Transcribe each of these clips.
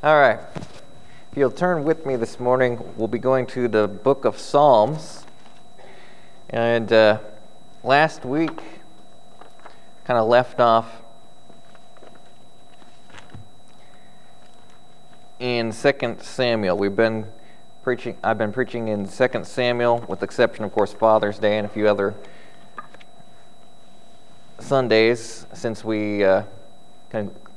All right. If you'll turn with me this morning, we'll be going to the book of Psalms. And uh, last week, kind of left off in 2 Samuel. We've been preaching, I've been preaching in 2 Samuel, with exception, of course, Father's Day and a few other Sundays since we uh,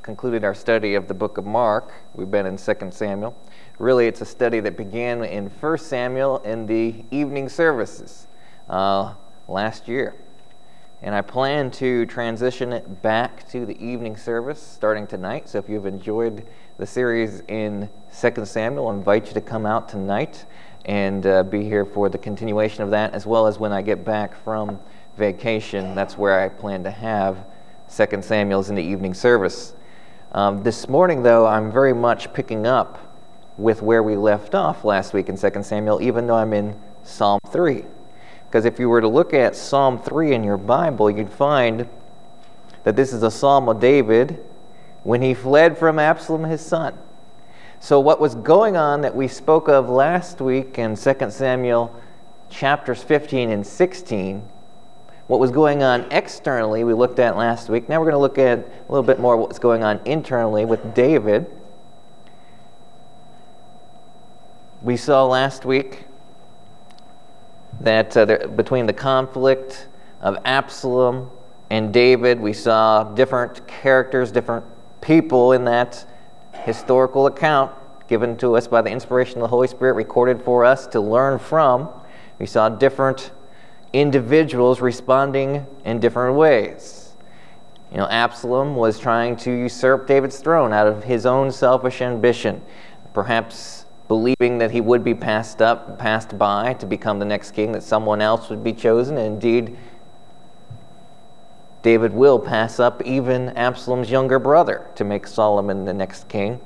concluded our study of the book of Mark. We've been in 2 Samuel. Really, it's a study that began in 1 Samuel in the evening services uh, last year. And I plan to transition it back to the evening service starting tonight. So if you've enjoyed the series in 2 Samuel, I invite you to come out tonight and uh, be here for the continuation of that, as well as when I get back from vacation. That's where I plan to have 2 Samuel's in the evening service. Um, this morning, though, I'm very much picking up with where we left off last week in 2 Samuel, even though I'm in Psalm 3. Because if you were to look at Psalm 3 in your Bible, you'd find that this is a psalm of David when he fled from Absalom, his son. So, what was going on that we spoke of last week in 2 Samuel chapters 15 and 16 what was going on externally, we looked at last week. Now we're going to look at a little bit more what's going on internally with David. We saw last week that uh, there, between the conflict of Absalom and David, we saw different characters, different people in that historical account given to us by the inspiration of the Holy Spirit, recorded for us to learn from. We saw different individuals responding in different ways. You know, Absalom was trying to usurp David's throne out of his own selfish ambition, perhaps believing that he would be passed up, passed by to become the next king, that someone else would be chosen. And indeed, David will pass up even Absalom's younger brother to make Solomon the next king.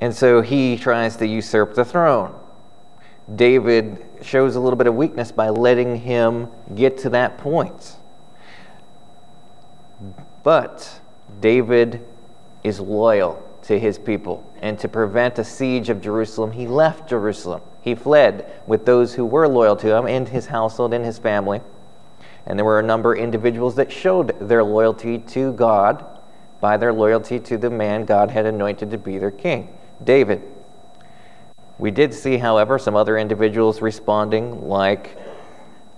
And so he tries to usurp the throne. David shows a little bit of weakness by letting him get to that point. But David is loyal to his people. And to prevent a siege of Jerusalem, he left Jerusalem. He fled with those who were loyal to him and his household and his family. And there were a number of individuals that showed their loyalty to God by their loyalty to the man God had anointed to be their king, David. We did see, however, some other individuals responding, like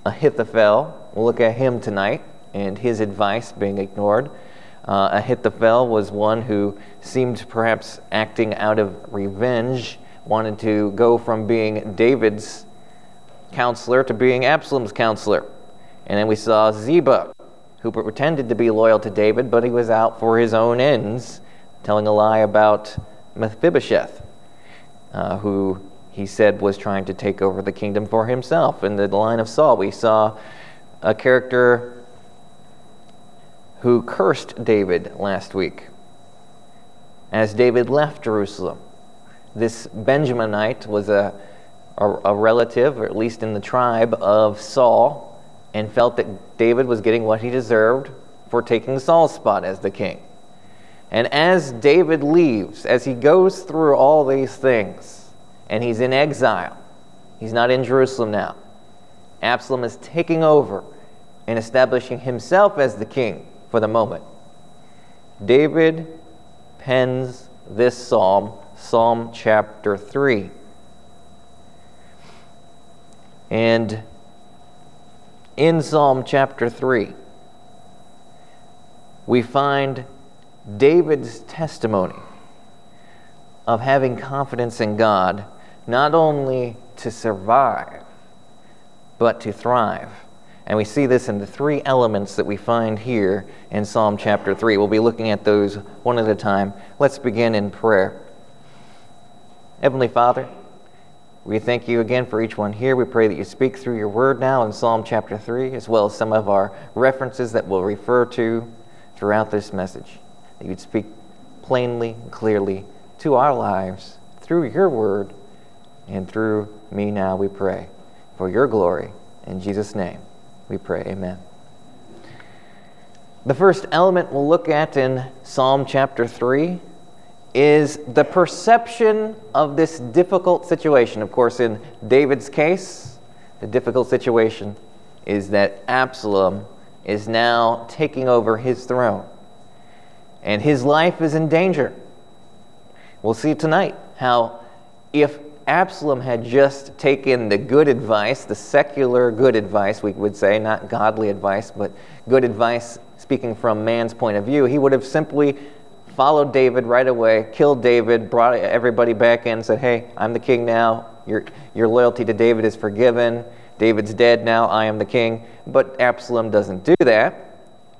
Ahithophel. We'll look at him tonight and his advice being ignored. Uh, Ahithophel was one who seemed perhaps acting out of revenge, wanted to go from being David's counselor to being Absalom's counselor. And then we saw Ziba, who pretended to be loyal to David, but he was out for his own ends, telling a lie about Mephibosheth uh, who he said was trying to take over the kingdom for himself. In the line of Saul, we saw a character who cursed David last week as David left Jerusalem. This Benjaminite was a, a, a, relative, or at least in the tribe of Saul, and felt that David was getting what he deserved for taking Saul's spot as the king. And as David leaves, as he goes through all these things, and he's in exile, he's not in Jerusalem now. Absalom is taking over and establishing himself as the king for the moment. David pens this psalm, Psalm chapter 3. And in Psalm chapter 3, we find David's testimony of having confidence in God, not only to survive, but to thrive. And we see this in the three elements that we find here in Psalm chapter 3. We'll be looking at those one at a time. Let's begin in prayer. Heavenly Father, we thank you again for each one here. We pray that you speak through your word now in Psalm chapter 3, as well as some of our references that we'll refer to throughout this message that you'd speak plainly and clearly to our lives through your word and through me now, we pray. For your glory. In Jesus' name, we pray. Amen. The first element we'll look at in Psalm chapter 3 is the perception of this difficult situation. Of course, in David's case, the difficult situation is that Absalom is now taking over his throne, and his life is in danger. We'll see tonight how if Absalom had just taken the good advice, the secular good advice, we would say, not godly advice, but good advice speaking from man's point of view, he would have simply followed David right away, killed David, brought everybody back in, said, Hey, I'm the king now. Your, your loyalty to David is forgiven. David's dead now. I am the king. But Absalom doesn't do that.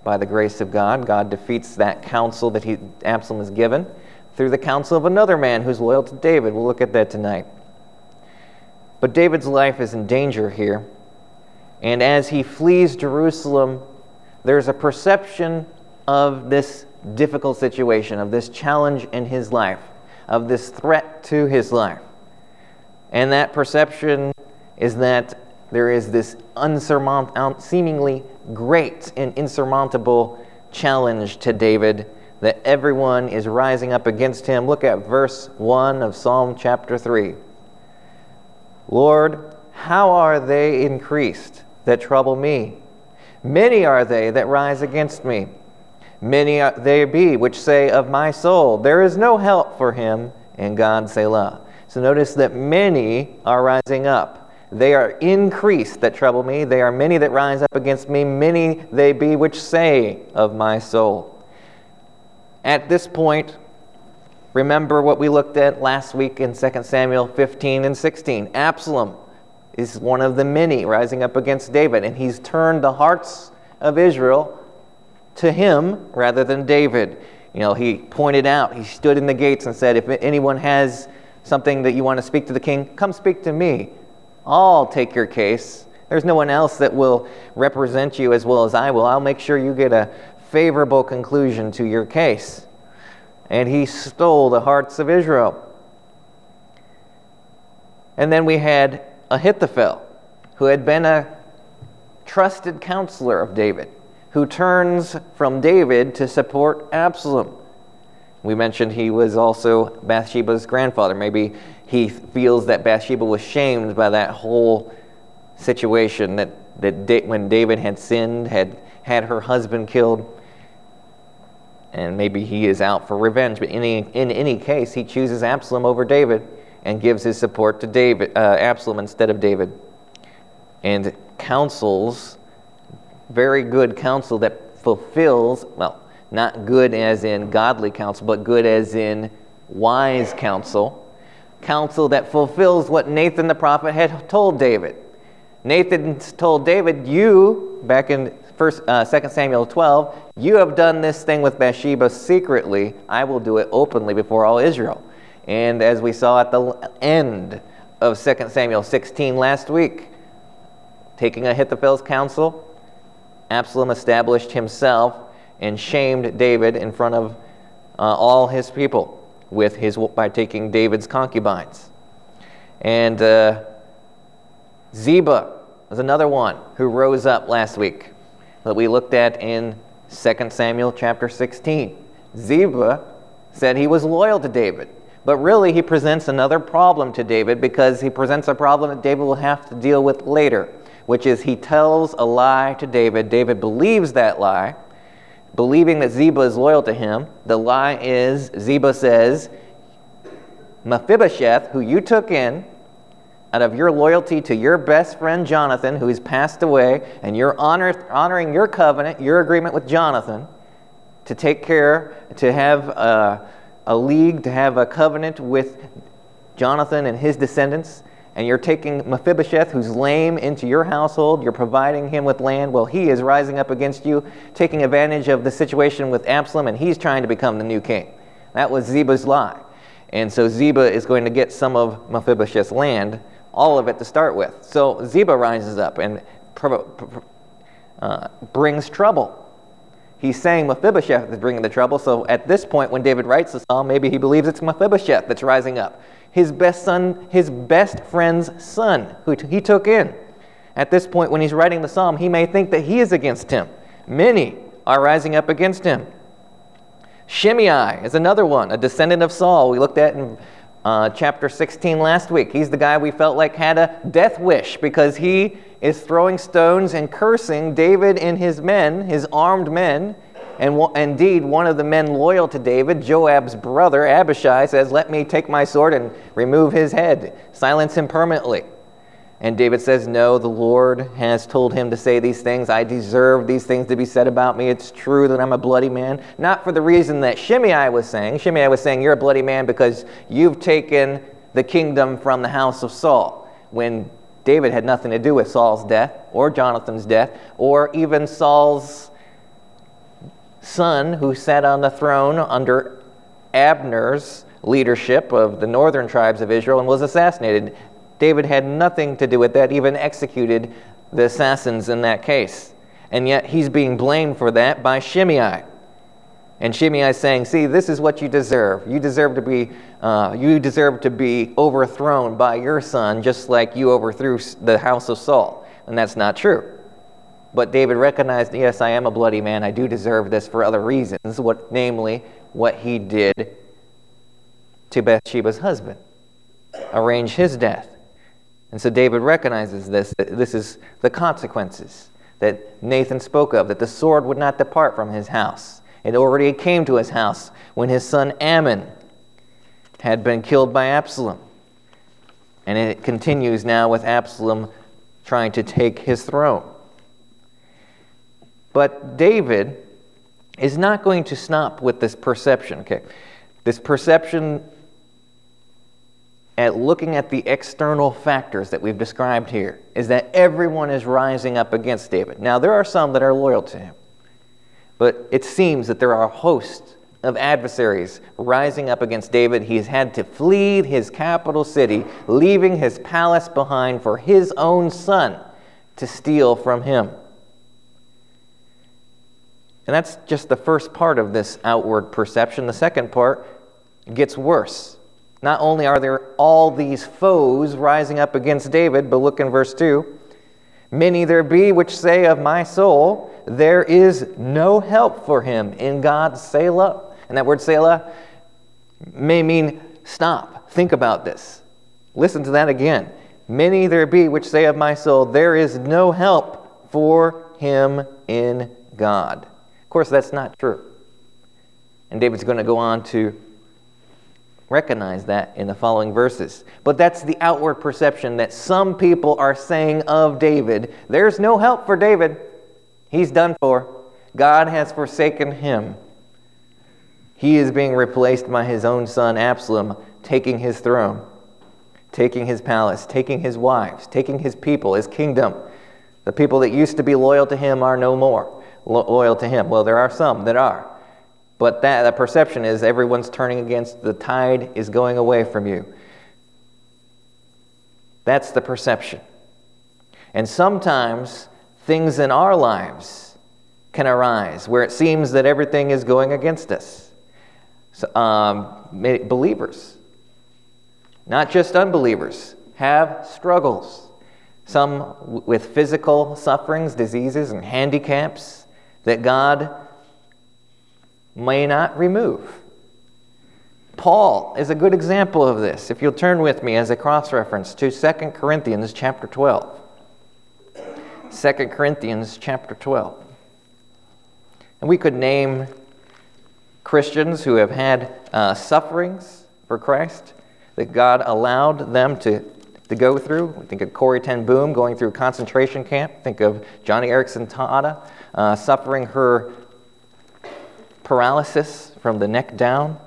By the grace of God, God defeats that counsel that he, Absalom is given through the counsel of another man who's loyal to David. We'll look at that tonight. But David's life is in danger here. And as he flees Jerusalem, there's a perception of this difficult situation, of this challenge in his life, of this threat to his life. And that perception is that there is this unsurmountable, seemingly great and insurmountable challenge to David that everyone is rising up against him. Look at verse 1 of Psalm chapter 3. Lord, how are they increased that trouble me? Many are they that rise against me. Many are they be which say of my soul, There is no help for him in God Selah. So notice that many are rising up. They are increased that trouble me. They are many that rise up against me. Many they be which say of my soul. At this point, remember what we looked at last week in 2 Samuel 15 and 16. Absalom is one of the many rising up against David, and he's turned the hearts of Israel to him rather than David. You know, he pointed out, he stood in the gates and said, If anyone has something that you want to speak to the king, come speak to me. I'll take your case. There's no one else that will represent you as well as I will. I'll make sure you get a favorable conclusion to your case. And he stole the hearts of Israel. And then we had Ahithophel, who had been a trusted counselor of David, who turns from David to support Absalom. We mentioned he was also Bathsheba's grandfather. Maybe he feels that Bathsheba was shamed by that whole situation that, that when David had sinned, had had her husband killed and maybe he is out for revenge. But in any, in any case, he chooses Absalom over David and gives his support to David, uh, Absalom instead of David, and counsels very good counsel that fulfills well, not good as in godly counsel, but good as in wise counsel, counsel that fulfills what Nathan the prophet had told David. Nathan told David, "You back in First, uh, 2 Samuel 12, you have done this thing with Bathsheba secretly. I will do it openly before all Israel. And as we saw at the end of 2 Samuel 16 last week, taking Ahithophel's counsel, Absalom established himself and shamed David in front of uh, all his people with his, by taking David's concubines. And uh, Ziba was another one who rose up last week that we looked at in 2 Samuel chapter 16. Ziba said he was loyal to David, but really he presents another problem to David because he presents a problem that David will have to deal with later, which is he tells a lie to David. David believes that lie, believing that Ziba is loyal to him. The lie is Ziba says, Mephibosheth, who you took in, out of your loyalty to your best friend Jonathan, who has passed away, and you're honor, honoring your covenant, your agreement with Jonathan, to take care, to have a, a league, to have a covenant with Jonathan and his descendants, and you're taking Mephibosheth, who's lame, into your household, you're providing him with land while he is rising up against you, taking advantage of the situation with Absalom, and he's trying to become the new king. That was Ziba's lie. And so Ziba is going to get some of Mephibosheth's land all of it to start with. So Ziba rises up and uh, brings trouble. He's saying Mephibosheth is bringing the trouble. So at this point, when David writes the psalm, maybe he believes it's Mephibosheth that's rising up. His best son, his best friend's son, who he took in. At this point, when he's writing the psalm, he may think that he is against him. Many are rising up against him. Shimei is another one, a descendant of Saul. We looked at in uh, chapter 16 last week. He's the guy we felt like had a death wish because he is throwing stones and cursing David and his men, his armed men. And indeed, one of the men loyal to David, Joab's brother Abishai, says, Let me take my sword and remove his head, silence him permanently. And David says, No, the Lord has told him to say these things. I deserve these things to be said about me. It's true that I'm a bloody man. Not for the reason that Shimei was saying. Shimei was saying, You're a bloody man because you've taken the kingdom from the house of Saul. When David had nothing to do with Saul's death, or Jonathan's death, or even Saul's son who sat on the throne under Abner's leadership of the northern tribes of Israel and was assassinated. David had nothing to do with that, even executed the assassins in that case. And yet he's being blamed for that by Shimei. And Shimei saying, "See, this is what you deserve. You deserve to be, uh, you deserve to be overthrown by your son, just like you overthrew the house of Saul." And that's not true. But David recognized, "Yes, I am a bloody man. I do deserve this for other reasons. What, namely, what he did to Bathsheba's husband, arrange his death." And so David recognizes this, this is the consequences that Nathan spoke of, that the sword would not depart from his house. It already came to his house when his son Amnon had been killed by Absalom. And it continues now with Absalom trying to take his throne. But David is not going to stop with this perception, okay? This perception at looking at the external factors that we've described here is that everyone is rising up against David. Now, there are some that are loyal to him, but it seems that there are a host of adversaries rising up against David. He's had to flee his capital city, leaving his palace behind for his own son to steal from him. And that's just the first part of this outward perception. The second part gets worse. Not only are there all these foes rising up against David, but look in verse 2. Many there be which say of my soul, there is no help for him in God's Selah. And that word Selah may mean stop, think about this. Listen to that again. Many there be which say of my soul, there is no help for him in God. Of course, that's not true. And David's going to go on to recognize that in the following verses. But that's the outward perception that some people are saying of David. There's no help for David. He's done for. God has forsaken him. He is being replaced by his own son Absalom, taking his throne, taking his palace, taking his wives, taking his people, his kingdom. The people that used to be loyal to him are no more loyal to him. Well, there are some that are. But that, that perception is everyone's turning against, the tide is going away from you. That's the perception. And sometimes things in our lives can arise where it seems that everything is going against us. So, um, believers, not just unbelievers, have struggles. Some with physical sufferings, diseases, and handicaps that God may not remove. Paul is a good example of this. If you'll turn with me as a cross reference to 2 Corinthians chapter 12. 2 Corinthians chapter 12. And we could name Christians who have had uh, sufferings for Christ that God allowed them to, to go through. Think of Corrie Ten Boom going through a concentration camp. Think of Joni Eareckson Tada uh, suffering her paralysis from the neck down.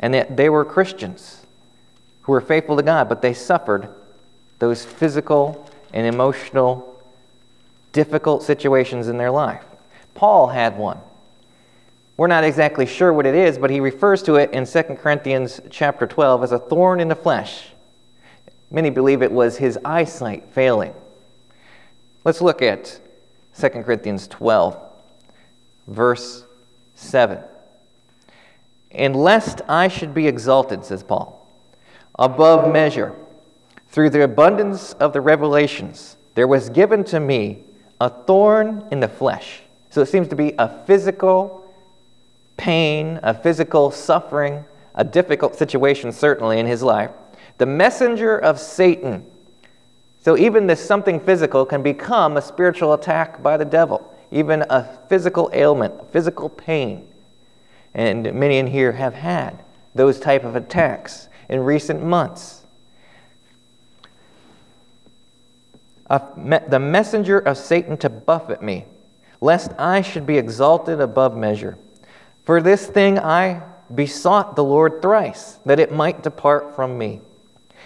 And that they were Christians who were faithful to God, but they suffered those physical and emotional difficult situations in their life. Paul had one. We're not exactly sure what it is, but he refers to it in 2 Corinthians chapter 12 as a thorn in the flesh. Many believe it was his eyesight failing. Let's look at 2 Corinthians 12, verse 7. And lest I should be exalted, says Paul, above measure, through the abundance of the revelations, there was given to me a thorn in the flesh. So it seems to be a physical pain, a physical suffering, a difficult situation, certainly, in his life. The messenger of Satan. So, even this something physical can become a spiritual attack by the devil, even a physical ailment, physical pain. And many in here have had those type of attacks in recent months. the messenger of Satan to buffet me, lest I should be exalted above measure. For this thing I besought the Lord thrice, that it might depart from me.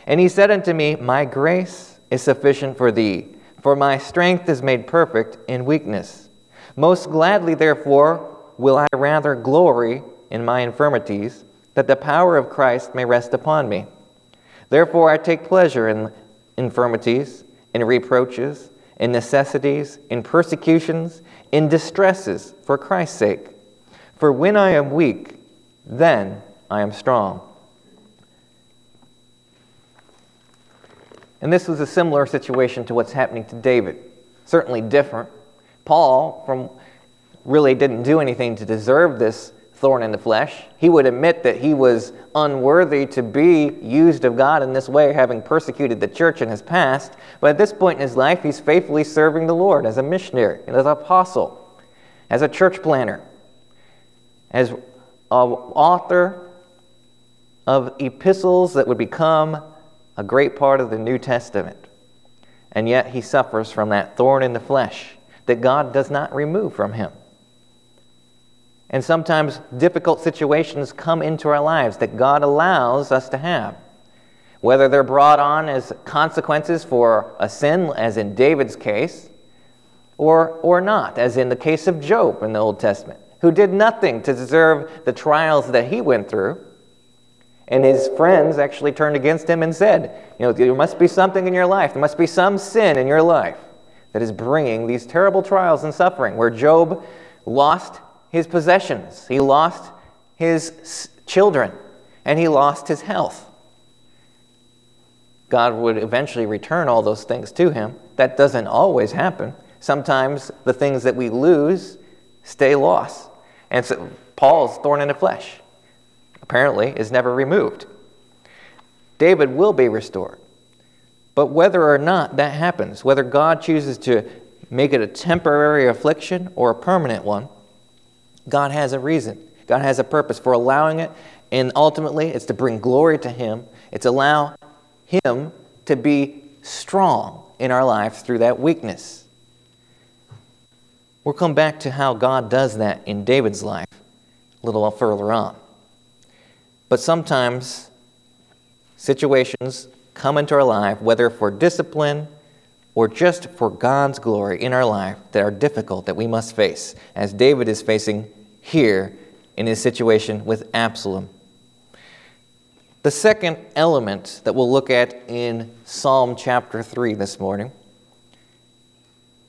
And he said unto me, My grace is sufficient for thee, for my strength is made perfect in weakness. Most gladly, therefore, will I rather glory in my infirmities, that the power of Christ may rest upon me. Therefore, I take pleasure in infirmities, in reproaches, in necessities, in persecutions, in distresses, for Christ's sake. For when I am weak, then I am strong. And this was a similar situation to what's happening to David. Certainly different. Paul, from really didn't do anything to deserve this thorn in the flesh. He would admit that he was unworthy to be used of God in this way, having persecuted the church in his past. But at this point in his life, he's faithfully serving the Lord as a missionary, and as an apostle, as a church planner, as an author of epistles that would become a great part of the New Testament. And yet he suffers from that thorn in the flesh that God does not remove from him. And sometimes difficult situations come into our lives that God allows us to have. Whether they're brought on as consequences for a sin, as in David's case, or, or not, as in the case of Job in the Old Testament, who did nothing to deserve the trials that he went through. And his friends actually turned against him and said, You know, there must be something in your life, there must be some sin in your life that is bringing these terrible trials and suffering, where Job lost his possessions, he lost his children, and he lost his health. God would eventually return all those things to him. That doesn't always happen. Sometimes the things that we lose stay lost. And so Paul's thorn in the flesh apparently is never removed. David will be restored. But whether or not that happens, whether God chooses to make it a temporary affliction or a permanent one, God has a reason. God has a purpose for allowing it, and ultimately it's to bring glory to Him. It's allow Him to be strong in our lives through that weakness. We'll come back to how God does that in David's life a little further on. But sometimes situations come into our life, whether for discipline or just for God's glory in our life, that are difficult that we must face, as David is facing here in his situation with Absalom. The second element that we'll look at in Psalm chapter 3 this morning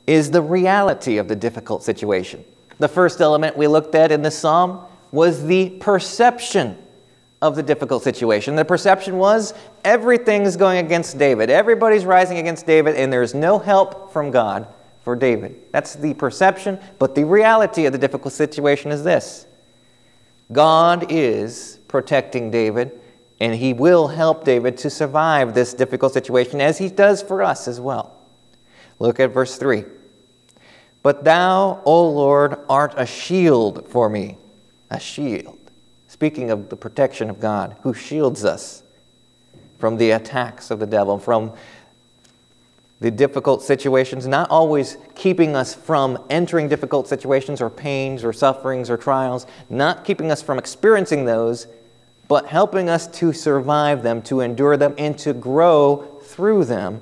is the reality of the difficult situation. The first element we looked at in the psalm was the perception of the difficult situation. The perception was everything's going against David. Everybody's rising against David, and there's no help from God for David. That's the perception, but the reality of the difficult situation is this God is protecting David, and he will help David to survive this difficult situation as he does for us as well. Look at verse 3. But thou, O Lord, art a shield for me. A shield. Speaking of the protection of God, who shields us from the attacks of the devil, from the difficult situations, not always keeping us from entering difficult situations or pains or sufferings or trials, not keeping us from experiencing those, but helping us to survive them, to endure them, and to grow through them,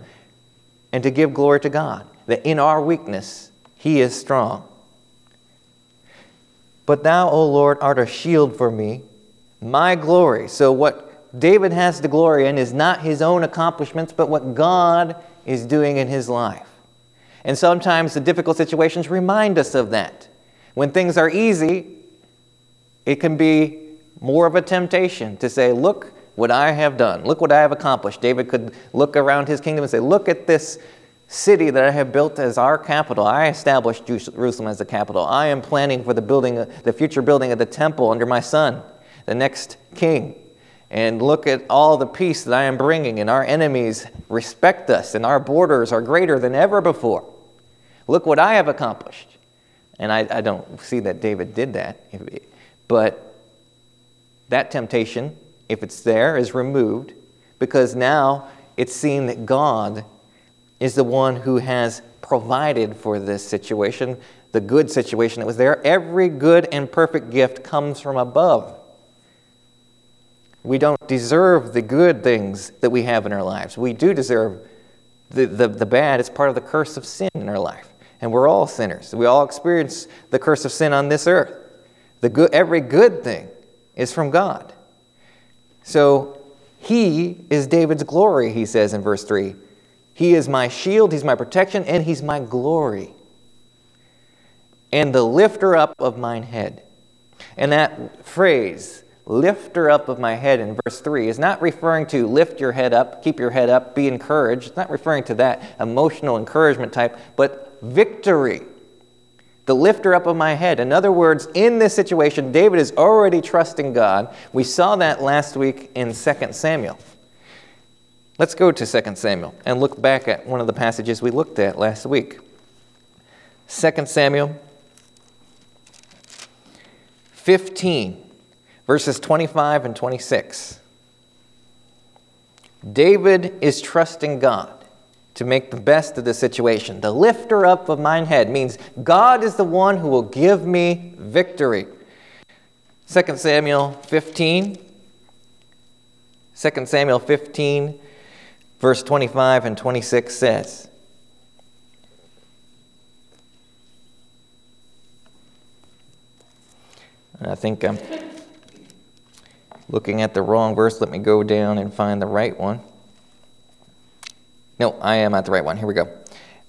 and to give glory to God. That in our weakness, He is strong. But thou, O Lord, art a shield for me, my glory. So, what David has to glory in is not his own accomplishments, but what God is doing in his life. And sometimes the difficult situations remind us of that. When things are easy, it can be more of a temptation to say, Look what I have done. Look what I have accomplished. David could look around his kingdom and say, Look at this city that I have built as our capital. I established Jerusalem as the capital. I am planning for the building, the future building of the temple under my son, the next king. And look at all the peace that I am bringing, and our enemies respect us, and our borders are greater than ever before. Look what I have accomplished. And I, I don't see that David did that. But that temptation, if it's there, is removed because now it's seen that God is the one who has provided for this situation, the good situation that was there. Every good and perfect gift comes from above. We don't deserve the good things that we have in our lives. We do deserve the, the, the bad. It's part of the curse of sin in our life. And we're all sinners. We all experience the curse of sin on this earth. The good, every good thing is from God. So he is David's glory, he says in verse 3. He is my shield, He's my protection, and He's my glory, and the lifter up of mine head. And that phrase, lifter up of my head in verse 3, is not referring to lift your head up, keep your head up, be encouraged. It's not referring to that emotional encouragement type, but victory. The lifter up of my head. In other words, in this situation, David is already trusting God. We saw that last week in 2 Samuel. Let's go to 2 Samuel and look back at one of the passages we looked at last week. 2 Samuel 15, verses 25 and 26. David is trusting God to make the best of the situation. The lifter up of mine head means God is the one who will give me victory. 2 Samuel 15. 2 Samuel 15, Verse 25 and 26 says, I think I'm looking at the wrong verse. Let me go down and find the right one. No, I am at the right one. Here we go.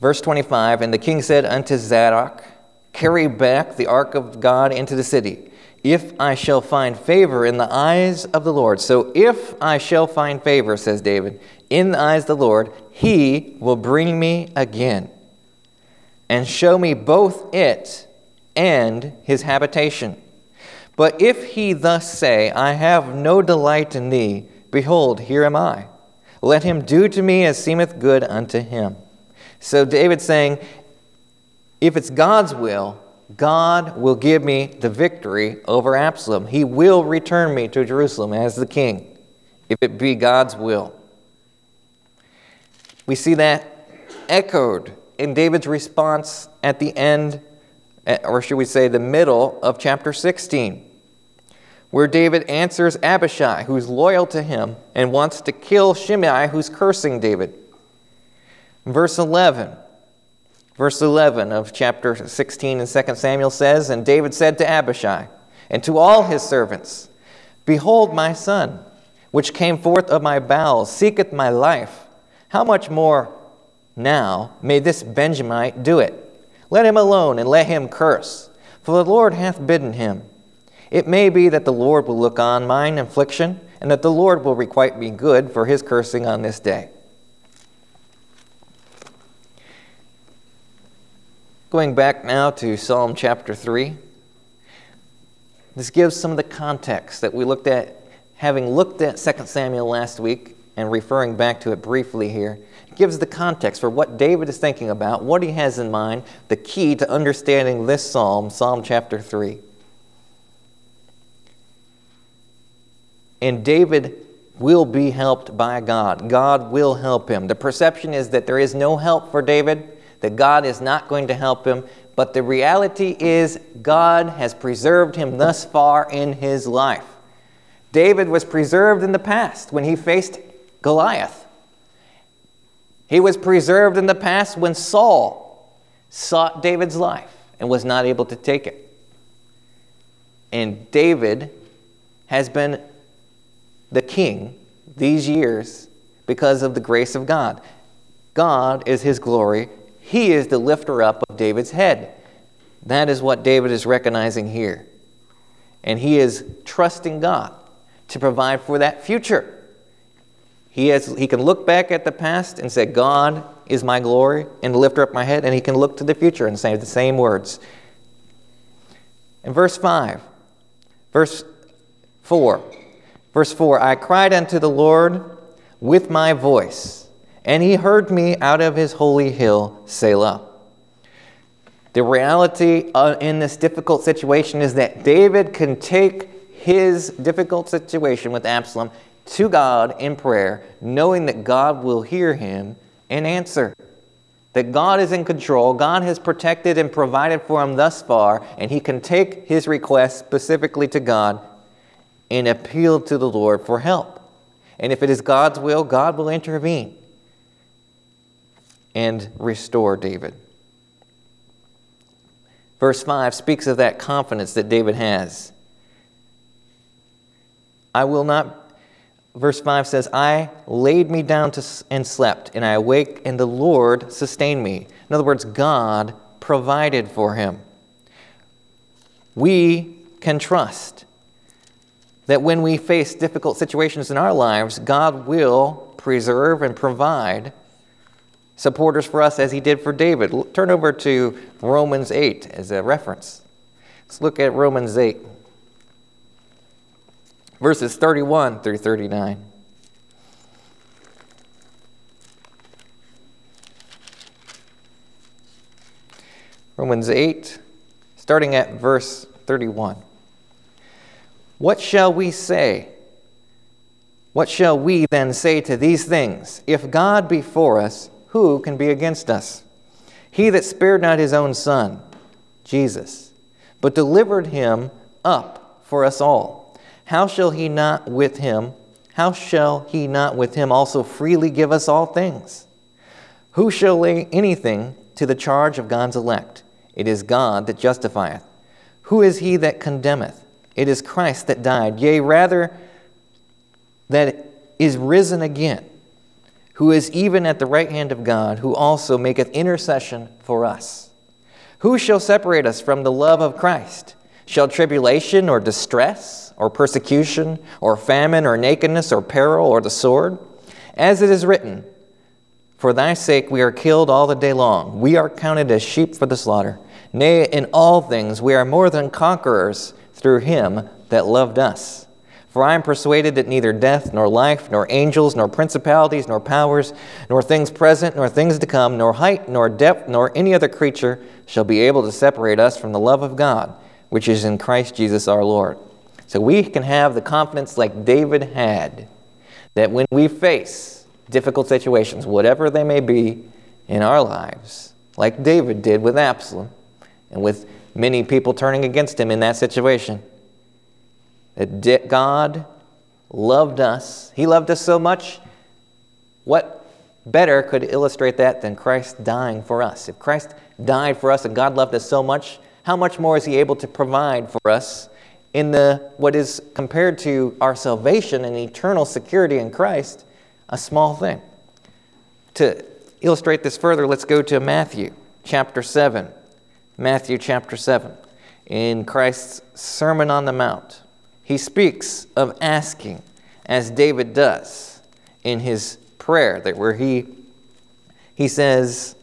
Verse 25 And the king said unto Zadok, Carry back the ark of God into the city, if I shall find favor in the eyes of the Lord. So if I shall find favor, says David, in the eyes of the Lord, he will bring me again and show me both it and his habitation. But if he thus say, I have no delight in thee, behold, here am I. Let him do to me as seemeth good unto him. So David's saying, if it's God's will, God will give me the victory over Absalom. He will return me to Jerusalem as the king, if it be God's will. We see that echoed in David's response at the end, eh, or should we say the middle of chapter 16, where David answers Abishai, who's loyal to him and wants to kill Shimei, who's cursing David. Verse 11. Verse 11 of chapter 16 in 2 Samuel says, And David said to Abishai and to all his servants, Behold, my son, which came forth of my bowels, seeketh my life. How much more now may this Benjamite do it? Let him alone and let him curse, for the Lord hath bidden him. It may be that the Lord will look on mine affliction, and that the Lord will requite me good for his cursing on this day. Going back now to Psalm chapter 3, this gives some of the context that we looked at, having looked at 2 Samuel last week and referring back to it briefly here, gives the context for what David is thinking about, what he has in mind, the key to understanding this psalm, Psalm chapter 3. And David will be helped by God. God will help him. The perception is that there is no help for David, that God is not going to help him, but the reality is God has preserved him thus far in his life. David was preserved in the past when he faced Goliath. He was preserved in the past when Saul sought David's life and was not able to take it. And David has been the king these years because of the grace of God. God is his glory. He is the lifter up of David's head. That is what David is recognizing here. And he is trusting God to provide for that future He, has, he can look back at the past and say, God is my glory, and lift up my head, and he can look to the future and say the same words. In verse 5, verse 4, verse 4, I cried unto the Lord with my voice, and he heard me out of his holy hill, Selah. The reality uh, in this difficult situation is that David can take his difficult situation with Absalom to God in prayer, knowing that God will hear him and answer. That God is in control, God has protected and provided for him thus far, and he can take his request specifically to God and appeal to the Lord for help. And if it is God's will, God will intervene and restore David. Verse 5 speaks of that confidence that David has. I will not, verse 5 says, I laid me down to, and slept, and I awake, and the Lord sustained me. In other words, God provided for him. We can trust that when we face difficult situations in our lives, God will preserve and provide supporters for us as he did for David. Turn over to Romans 8 as a reference. Let's look at Romans 8, verses 31 through 39. Romans 8, starting at verse 31. What shall we say? What shall we then say to these things? If God be for us, who can be against us? He that spared not his own Son, Jesus, but delivered him up for us all, how shall he not with him, how shall he not with him also freely give us all things? Who shall lay anything to the charge of God's elect? It is God that justifieth. Who is he that condemneth? It is Christ that died, yea, rather, that is risen again who is even at the right hand of God, who also maketh intercession for us. Who shall separate us from the love of Christ? Shall tribulation or distress or persecution or famine or nakedness or peril or the sword? As it is written, For thy sake we are killed all the day long. We are counted as sheep for the slaughter. Nay, in all things we are more than conquerors through him that loved us. For I am persuaded that neither death, nor life, nor angels, nor principalities, nor powers, nor things present, nor things to come, nor height, nor depth, nor any other creature shall be able to separate us from the love of God, which is in Christ Jesus our Lord. So we can have the confidence like David had that when we face difficult situations, whatever they may be in our lives, like David did with Absalom and with many people turning against him in that situation, that God loved us. He loved us so much. What better could illustrate that than Christ dying for us? If Christ died for us and God loved us so much, how much more is He able to provide for us in the what is compared to our salvation and eternal security in Christ, a small thing? To illustrate this further, let's go to Matthew chapter 7. Matthew chapter 7. In Christ's Sermon on the Mount he speaks of asking, as David does in his prayer, that where he, he says,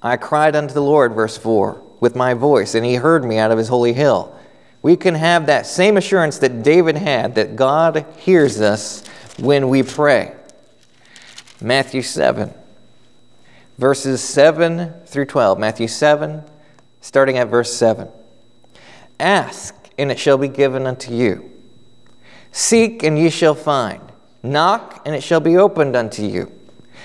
I cried unto the Lord, verse 4, with my voice, and he heard me out of his holy hill. We can have that same assurance that David had that God hears us when we pray. Matthew 7, verses 7 through 12. Matthew 7, starting at verse 7. Ask, and it shall be given unto you. Seek, and ye shall find. Knock, and it shall be opened unto you.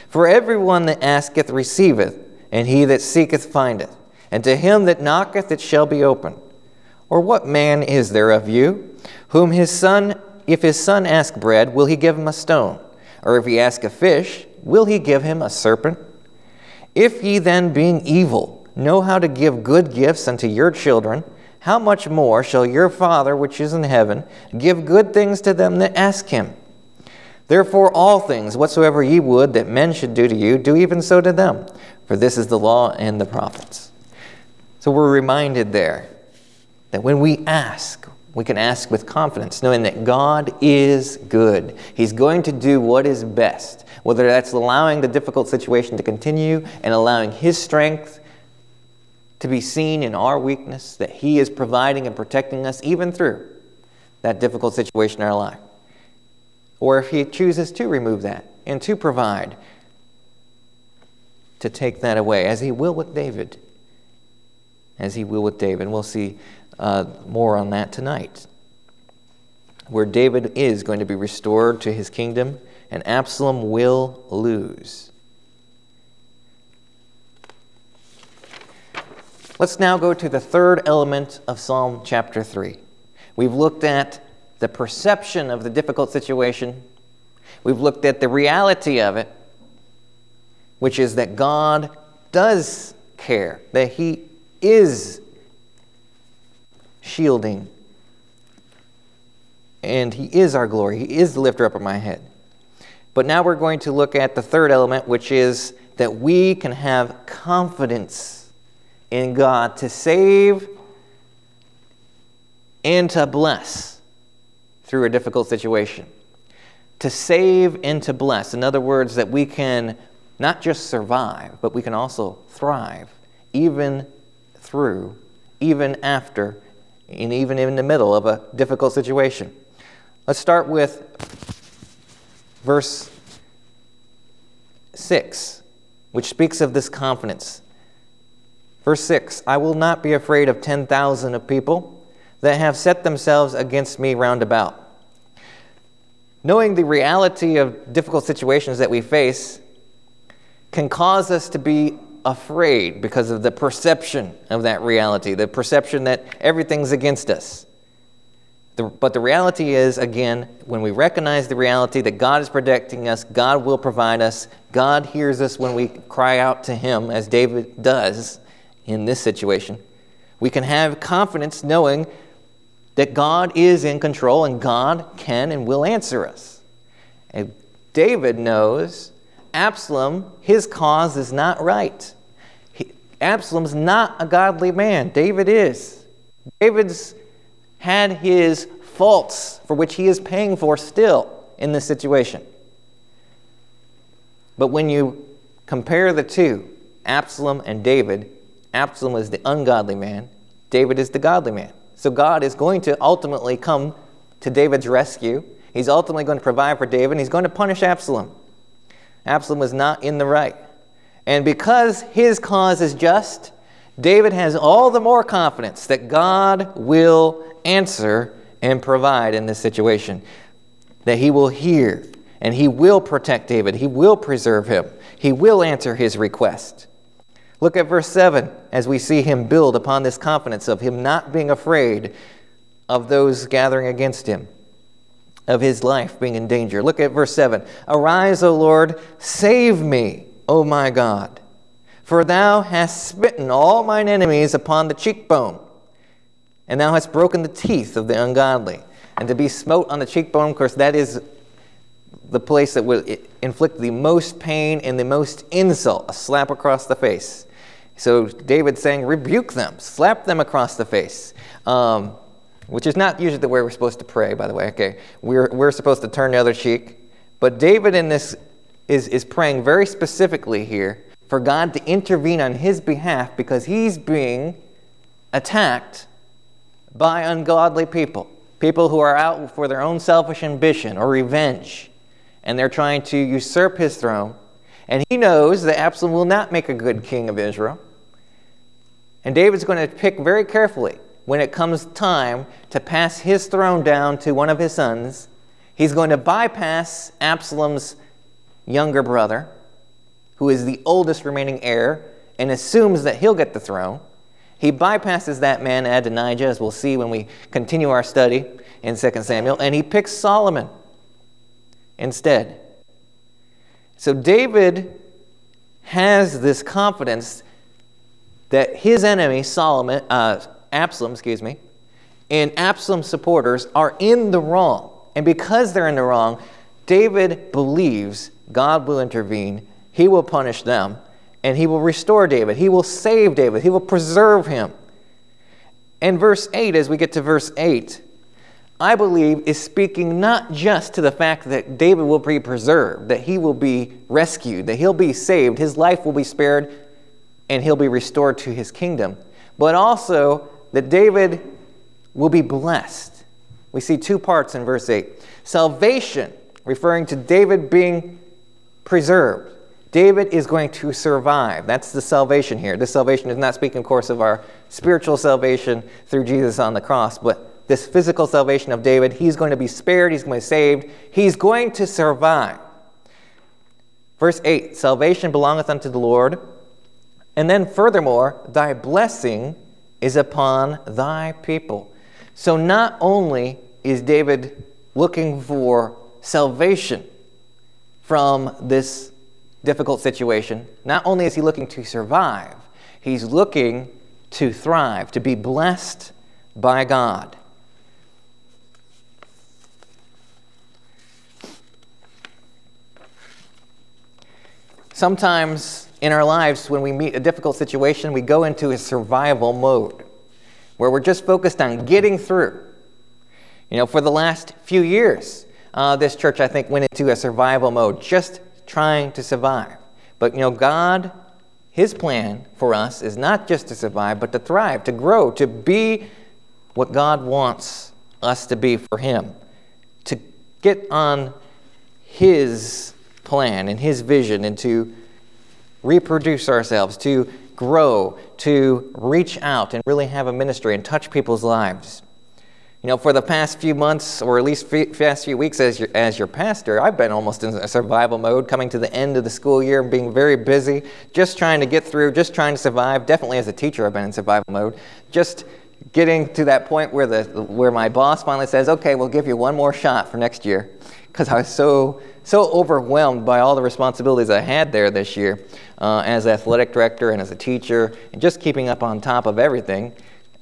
For everyone that asketh receiveth, and he that seeketh findeth. And to him that knocketh it shall be opened. Or what man is there of you, whom his son, if his son ask bread, will he give him a stone? Or if he ask a fish, will he give him a serpent? If ye then, being evil, know how to give good gifts unto your children, how much more shall your Father which is in heaven give good things to them that ask him? Therefore, all things whatsoever ye would that men should do to you, do even so to them. For this is the law and the prophets. So we're reminded there that when we ask, we can ask with confidence, knowing that God is good. He's going to do what is best, whether that's allowing the difficult situation to continue and allowing His strength to be seen in our weakness, that He is providing and protecting us even through that difficult situation in our life. Or if He chooses to remove that and to provide, to take that away, as He will with David. As He will with David. We'll see uh, more on that tonight, where David is going to be restored to his kingdom and Absalom will lose. Let's now go to the third element of Psalm chapter 3. We've looked at the perception of the difficult situation, we've looked at the reality of it, which is that God does care, that He is shielding. And He is our glory. He is the lifter up of my head. But now we're going to look at the third element, which is that we can have confidence in God to save and to bless through a difficult situation. To save and to bless. In other words, that we can not just survive, but we can also thrive, even through, even after and even in the middle of a difficult situation. Let's start with verse 6, which speaks of this confidence. Verse 6 I will not be afraid of 10,000 of people that have set themselves against me round about. Knowing the reality of difficult situations that we face can cause us to be afraid because of the perception of that reality, the perception that everything's against us. The, but the reality is, again, when we recognize the reality that God is protecting us, God will provide us, God hears us when we cry out to Him, as David does in this situation, we can have confidence knowing that God is in control and God can and will answer us. And David knows Absalom, his cause is not right. He, Absalom's not a godly man. David is. David's had his faults for which he is paying for still in this situation. But when you compare the two, Absalom and David, Absalom is the ungodly man, David is the godly man. So God is going to ultimately come to David's rescue. He's ultimately going to provide for David, and he's going to punish Absalom. Absalom was not in the right. And because his cause is just, David has all the more confidence that God will answer and provide in this situation, that he will hear and he will protect David, he will preserve him, he will answer his request. Look at verse 7 as we see him build upon this confidence of him not being afraid of those gathering against him of his life being in danger. Look at verse 7 Arise, O Lord, save me, O my God, for thou hast smitten all mine enemies upon the cheekbone, and thou hast broken the teeth of the ungodly. And to be smote on the cheekbone, of course, that is the place that will inflict the most pain and the most insult, a slap across the face. So David's saying, rebuke them, slap them across the face. Um, which is not usually the way we're supposed to pray, by the way. Okay, we're, we're supposed to turn the other cheek. But David in this is, is praying very specifically here for God to intervene on his behalf because he's being attacked by ungodly people. People who are out for their own selfish ambition or revenge. And they're trying to usurp his throne. And he knows that Absalom will not make a good king of Israel. And David's going to pick very carefully when it comes time to pass his throne down to one of his sons, he's going to bypass Absalom's younger brother, who is the oldest remaining heir, and assumes that he'll get the throne. He bypasses that man, Adonijah, as we'll see when we continue our study in 2 Samuel, and he picks Solomon instead. So David has this confidence that his enemy, Solomon, uh, Absalom, excuse me, and Absalom's supporters are in the wrong. And because they're in the wrong, David believes God will intervene, he will punish them, and he will restore David. He will save David, he will preserve him. And verse 8, as we get to verse 8, I believe, is speaking not just to the fact that David will be preserved, that he will be rescued, that he'll be saved, his life will be spared, and he'll be restored to his kingdom, but also that David will be blessed. We see two parts in verse 8 salvation, referring to David being preserved. David is going to survive. That's the salvation here. This salvation is not speaking, of course, of our spiritual salvation through Jesus on the cross, but this physical salvation of David. He's going to be spared, he's going to be saved, he's going to survive. Verse 8 Salvation belongeth unto the Lord. And then, furthermore, thy blessing is upon thy people. So, not only is David looking for salvation from this difficult situation, not only is he looking to survive, he's looking to thrive, to be blessed by God. Sometimes in our lives, when we meet a difficult situation, we go into a survival mode where we're just focused on getting through. You know, for the last few years, uh, this church, I think, went into a survival mode, just trying to survive. But, you know, God, His plan for us is not just to survive, but to thrive, to grow, to be what God wants us to be for Him, to get on His plan and His vision and to reproduce ourselves, to grow, to reach out and really have a ministry and touch people's lives. You know, for the past few months, or at least past few weeks as your, as your pastor, I've been almost in survival mode, coming to the end of the school year, and being very busy, just trying to get through, just trying to survive. Definitely as a teacher, I've been in survival mode. Just getting to that point where, the, where my boss finally says, okay, we'll give you one more shot for next year. Because I was so, so overwhelmed by all the responsibilities I had there this year uh, as athletic director and as a teacher, and just keeping up on top of everything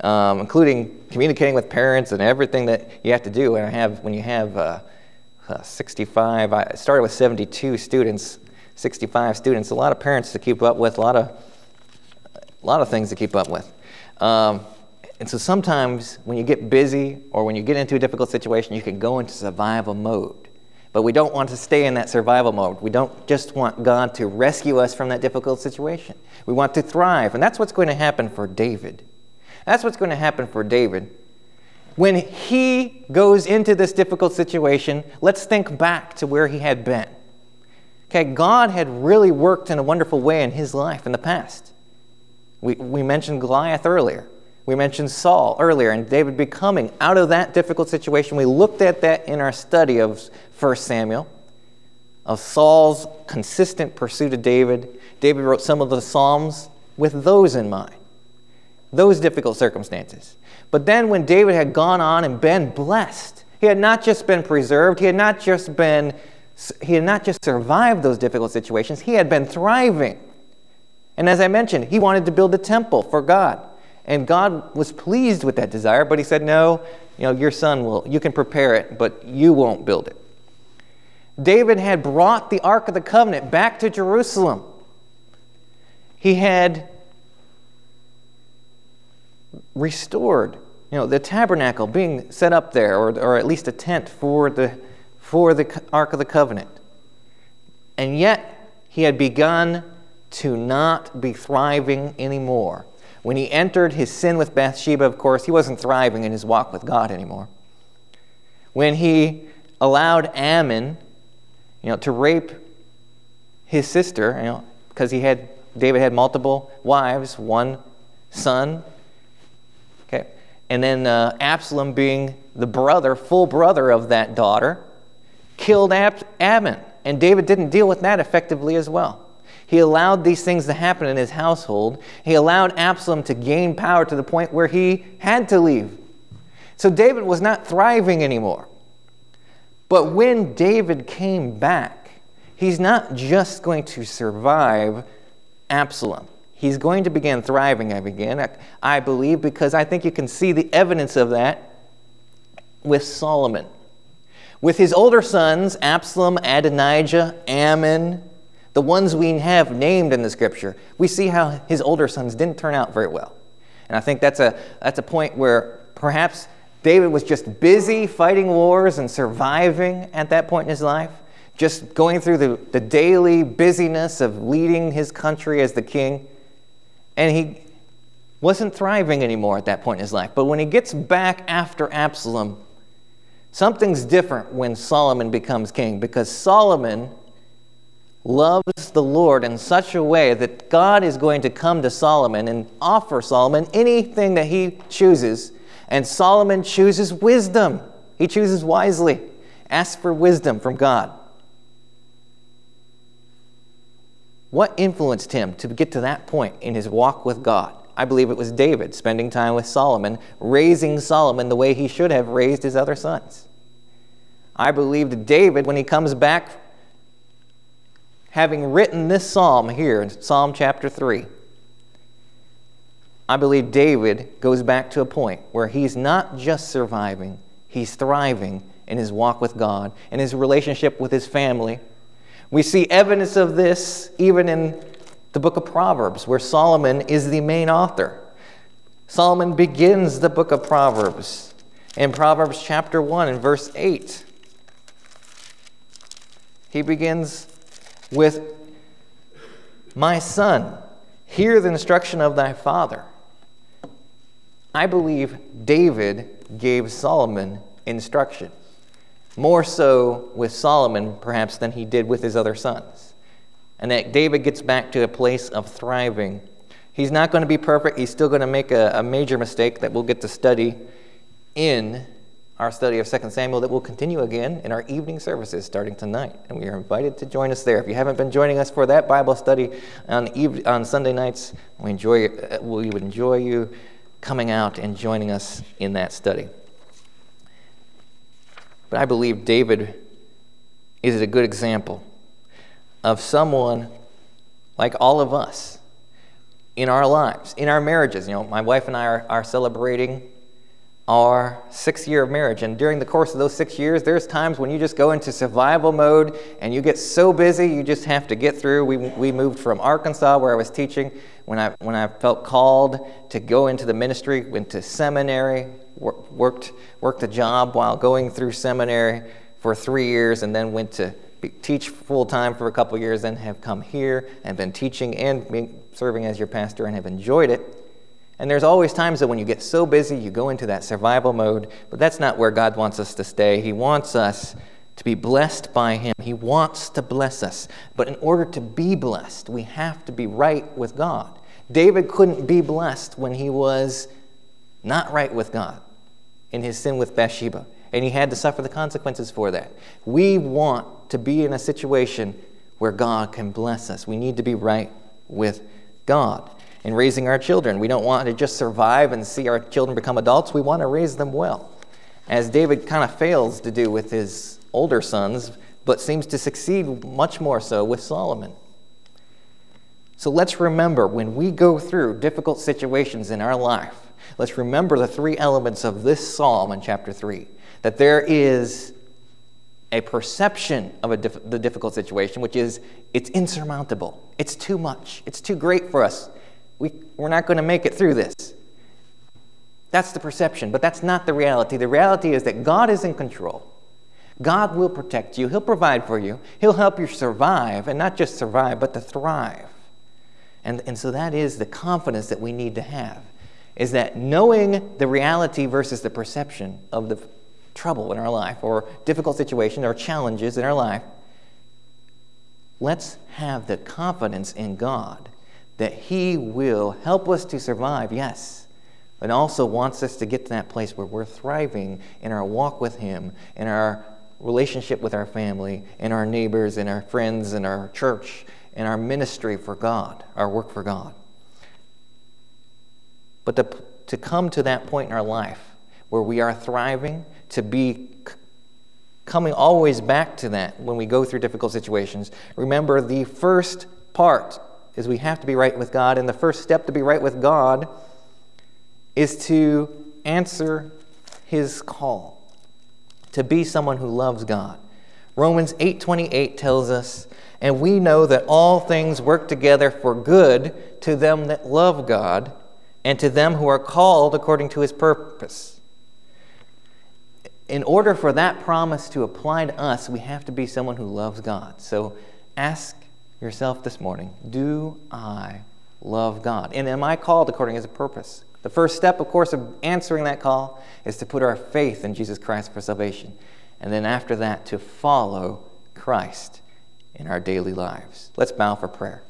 um, including communicating with parents and everything that you have to do. And I have when you have uh, uh, 65, I started with 72 students, 65 students, a lot of parents to keep up with, a lot of a lot of things to keep up with. Um, and so sometimes when you get busy or when you get into a difficult situation, you can go into survival mode. But we don't want to stay in that survival mode. We don't just want God to rescue us from that difficult situation. We want to thrive. And that's what's going to happen for David. That's what's going to happen for David. When he goes into this difficult situation, let's think back to where he had been. Okay, God had really worked in a wonderful way in his life in the past. We, we mentioned Goliath earlier. We mentioned Saul earlier and David becoming out of that difficult situation. We looked at that in our study of 1 Samuel, of Saul's consistent pursuit of David. David wrote some of the Psalms with those in mind those difficult circumstances. But then when David had gone on and been blessed, he had not just been preserved, he had not just been he had not just survived those difficult situations, he had been thriving. And as I mentioned, he wanted to build a temple for God. And God was pleased with that desire, but he said, "No, you know, your son will you can prepare it, but you won't build it." David had brought the ark of the covenant back to Jerusalem. He had restored. You know, the tabernacle being set up there, or, or at least a tent for the, for the Ark of the Covenant. And yet, he had begun to not be thriving anymore. When he entered his sin with Bathsheba, of course, he wasn't thriving in his walk with God anymore. When he allowed Amnon, you know, to rape his sister, you know, because he had David had multiple wives, one son Okay, and then uh, Absalom, being the brother, full brother of that daughter, killed Ab- Amnon. And David didn't deal with that effectively as well. He allowed these things to happen in his household. He allowed Absalom to gain power to the point where he had to leave. So David was not thriving anymore. But when David came back, he's not just going to survive Absalom he's going to begin thriving again, I believe, because I think you can see the evidence of that with Solomon. With his older sons, Absalom, Adonijah, Amnon, the ones we have named in the scripture, we see how his older sons didn't turn out very well. And I think that's a, that's a point where perhaps David was just busy fighting wars and surviving at that point in his life, just going through the, the daily busyness of leading his country as the king. And he wasn't thriving anymore at that point in his life. But when he gets back after Absalom, something's different when Solomon becomes king because Solomon loves the Lord in such a way that God is going to come to Solomon and offer Solomon anything that he chooses. And Solomon chooses wisdom. He chooses wisely, Ask for wisdom from God. What influenced him to get to that point in his walk with God? I believe it was David spending time with Solomon, raising Solomon the way he should have raised his other sons. I believe David, when he comes back having written this psalm here in Psalm chapter 3, I believe David goes back to a point where he's not just surviving, he's thriving in his walk with God, and his relationship with his family. We see evidence of this even in the book of Proverbs, where Solomon is the main author. Solomon begins the book of Proverbs in Proverbs chapter 1 and verse 8. He begins with, My son, hear the instruction of thy father. I believe David gave Solomon instruction, more so with Solomon perhaps than he did with his other sons. And that David gets back to a place of thriving. He's not going to be perfect, he's still going to make a, a major mistake that we'll get to study in our study of 2 Samuel that will continue again in our evening services starting tonight. And we are invited to join us there. If you haven't been joining us for that Bible study on, eve- on Sunday nights, we, enjoy, uh, we would enjoy you coming out and joining us in that study. But I believe David is a good example of someone like all of us in our lives, in our marriages. You know, my wife and I are, are celebrating our sixth year of marriage. And during the course of those six years, there's times when you just go into survival mode and you get so busy you just have to get through. We, we moved from Arkansas, where I was teaching, when I, when I felt called to go into the ministry, went to seminary, worked, worked a job while going through seminary for three years, and then went to teach full time for a couple years, then have come here and been teaching and serving as your pastor and have enjoyed it. And there's always times that when you get so busy, you go into that survival mode, but that's not where God wants us to stay. He wants us to be blessed by Him. He wants to bless us. But in order to be blessed, we have to be right with God. David couldn't be blessed when he was not right with God in his sin with Bathsheba, and he had to suffer the consequences for that. We want to be in a situation where God can bless us. We need to be right with God in raising our children. We don't want to just survive and see our children become adults. We want to raise them well, as David kind of fails to do with his older sons, but seems to succeed much more so with Solomon. So let's remember when we go through difficult situations in our life, let's remember the three elements of this psalm in chapter 3 that there is a perception of a the difficult situation, which is it's insurmountable, it's too much, it's too great for us we're not going to make it through this. That's the perception, but that's not the reality. The reality is that God is in control. God will protect you, He'll provide for you, He'll help you survive, and not just survive, but to thrive. And, and so that is the confidence that we need to have, is that knowing the reality versus the perception of the trouble in our life, or difficult situations, or challenges in our life, let's have the confidence in God that He will help us to survive, yes, but also wants us to get to that place where we're thriving in our walk with Him, in our relationship with our family, in our neighbors, in our friends, in our church, in our ministry for God, our work for God. But to, to come to that point in our life where we are thriving, to be coming always back to that when we go through difficult situations, remember the first part is we have to be right with God. And the first step to be right with God is to answer his call, to be someone who loves God. Romans 8:28 tells us, "And we know that all things work together for good to them that love God and to them who are called according to his purpose." in order for that promise to apply to us, we have to be someone who loves God. So ask yourself this morning Do I love God? And am I called according to his purpose? The first step, of course, of answering that call is to put our faith in Jesus Christ for salvation. And then after that, to follow Christ in our daily lives. Let's bow for prayer.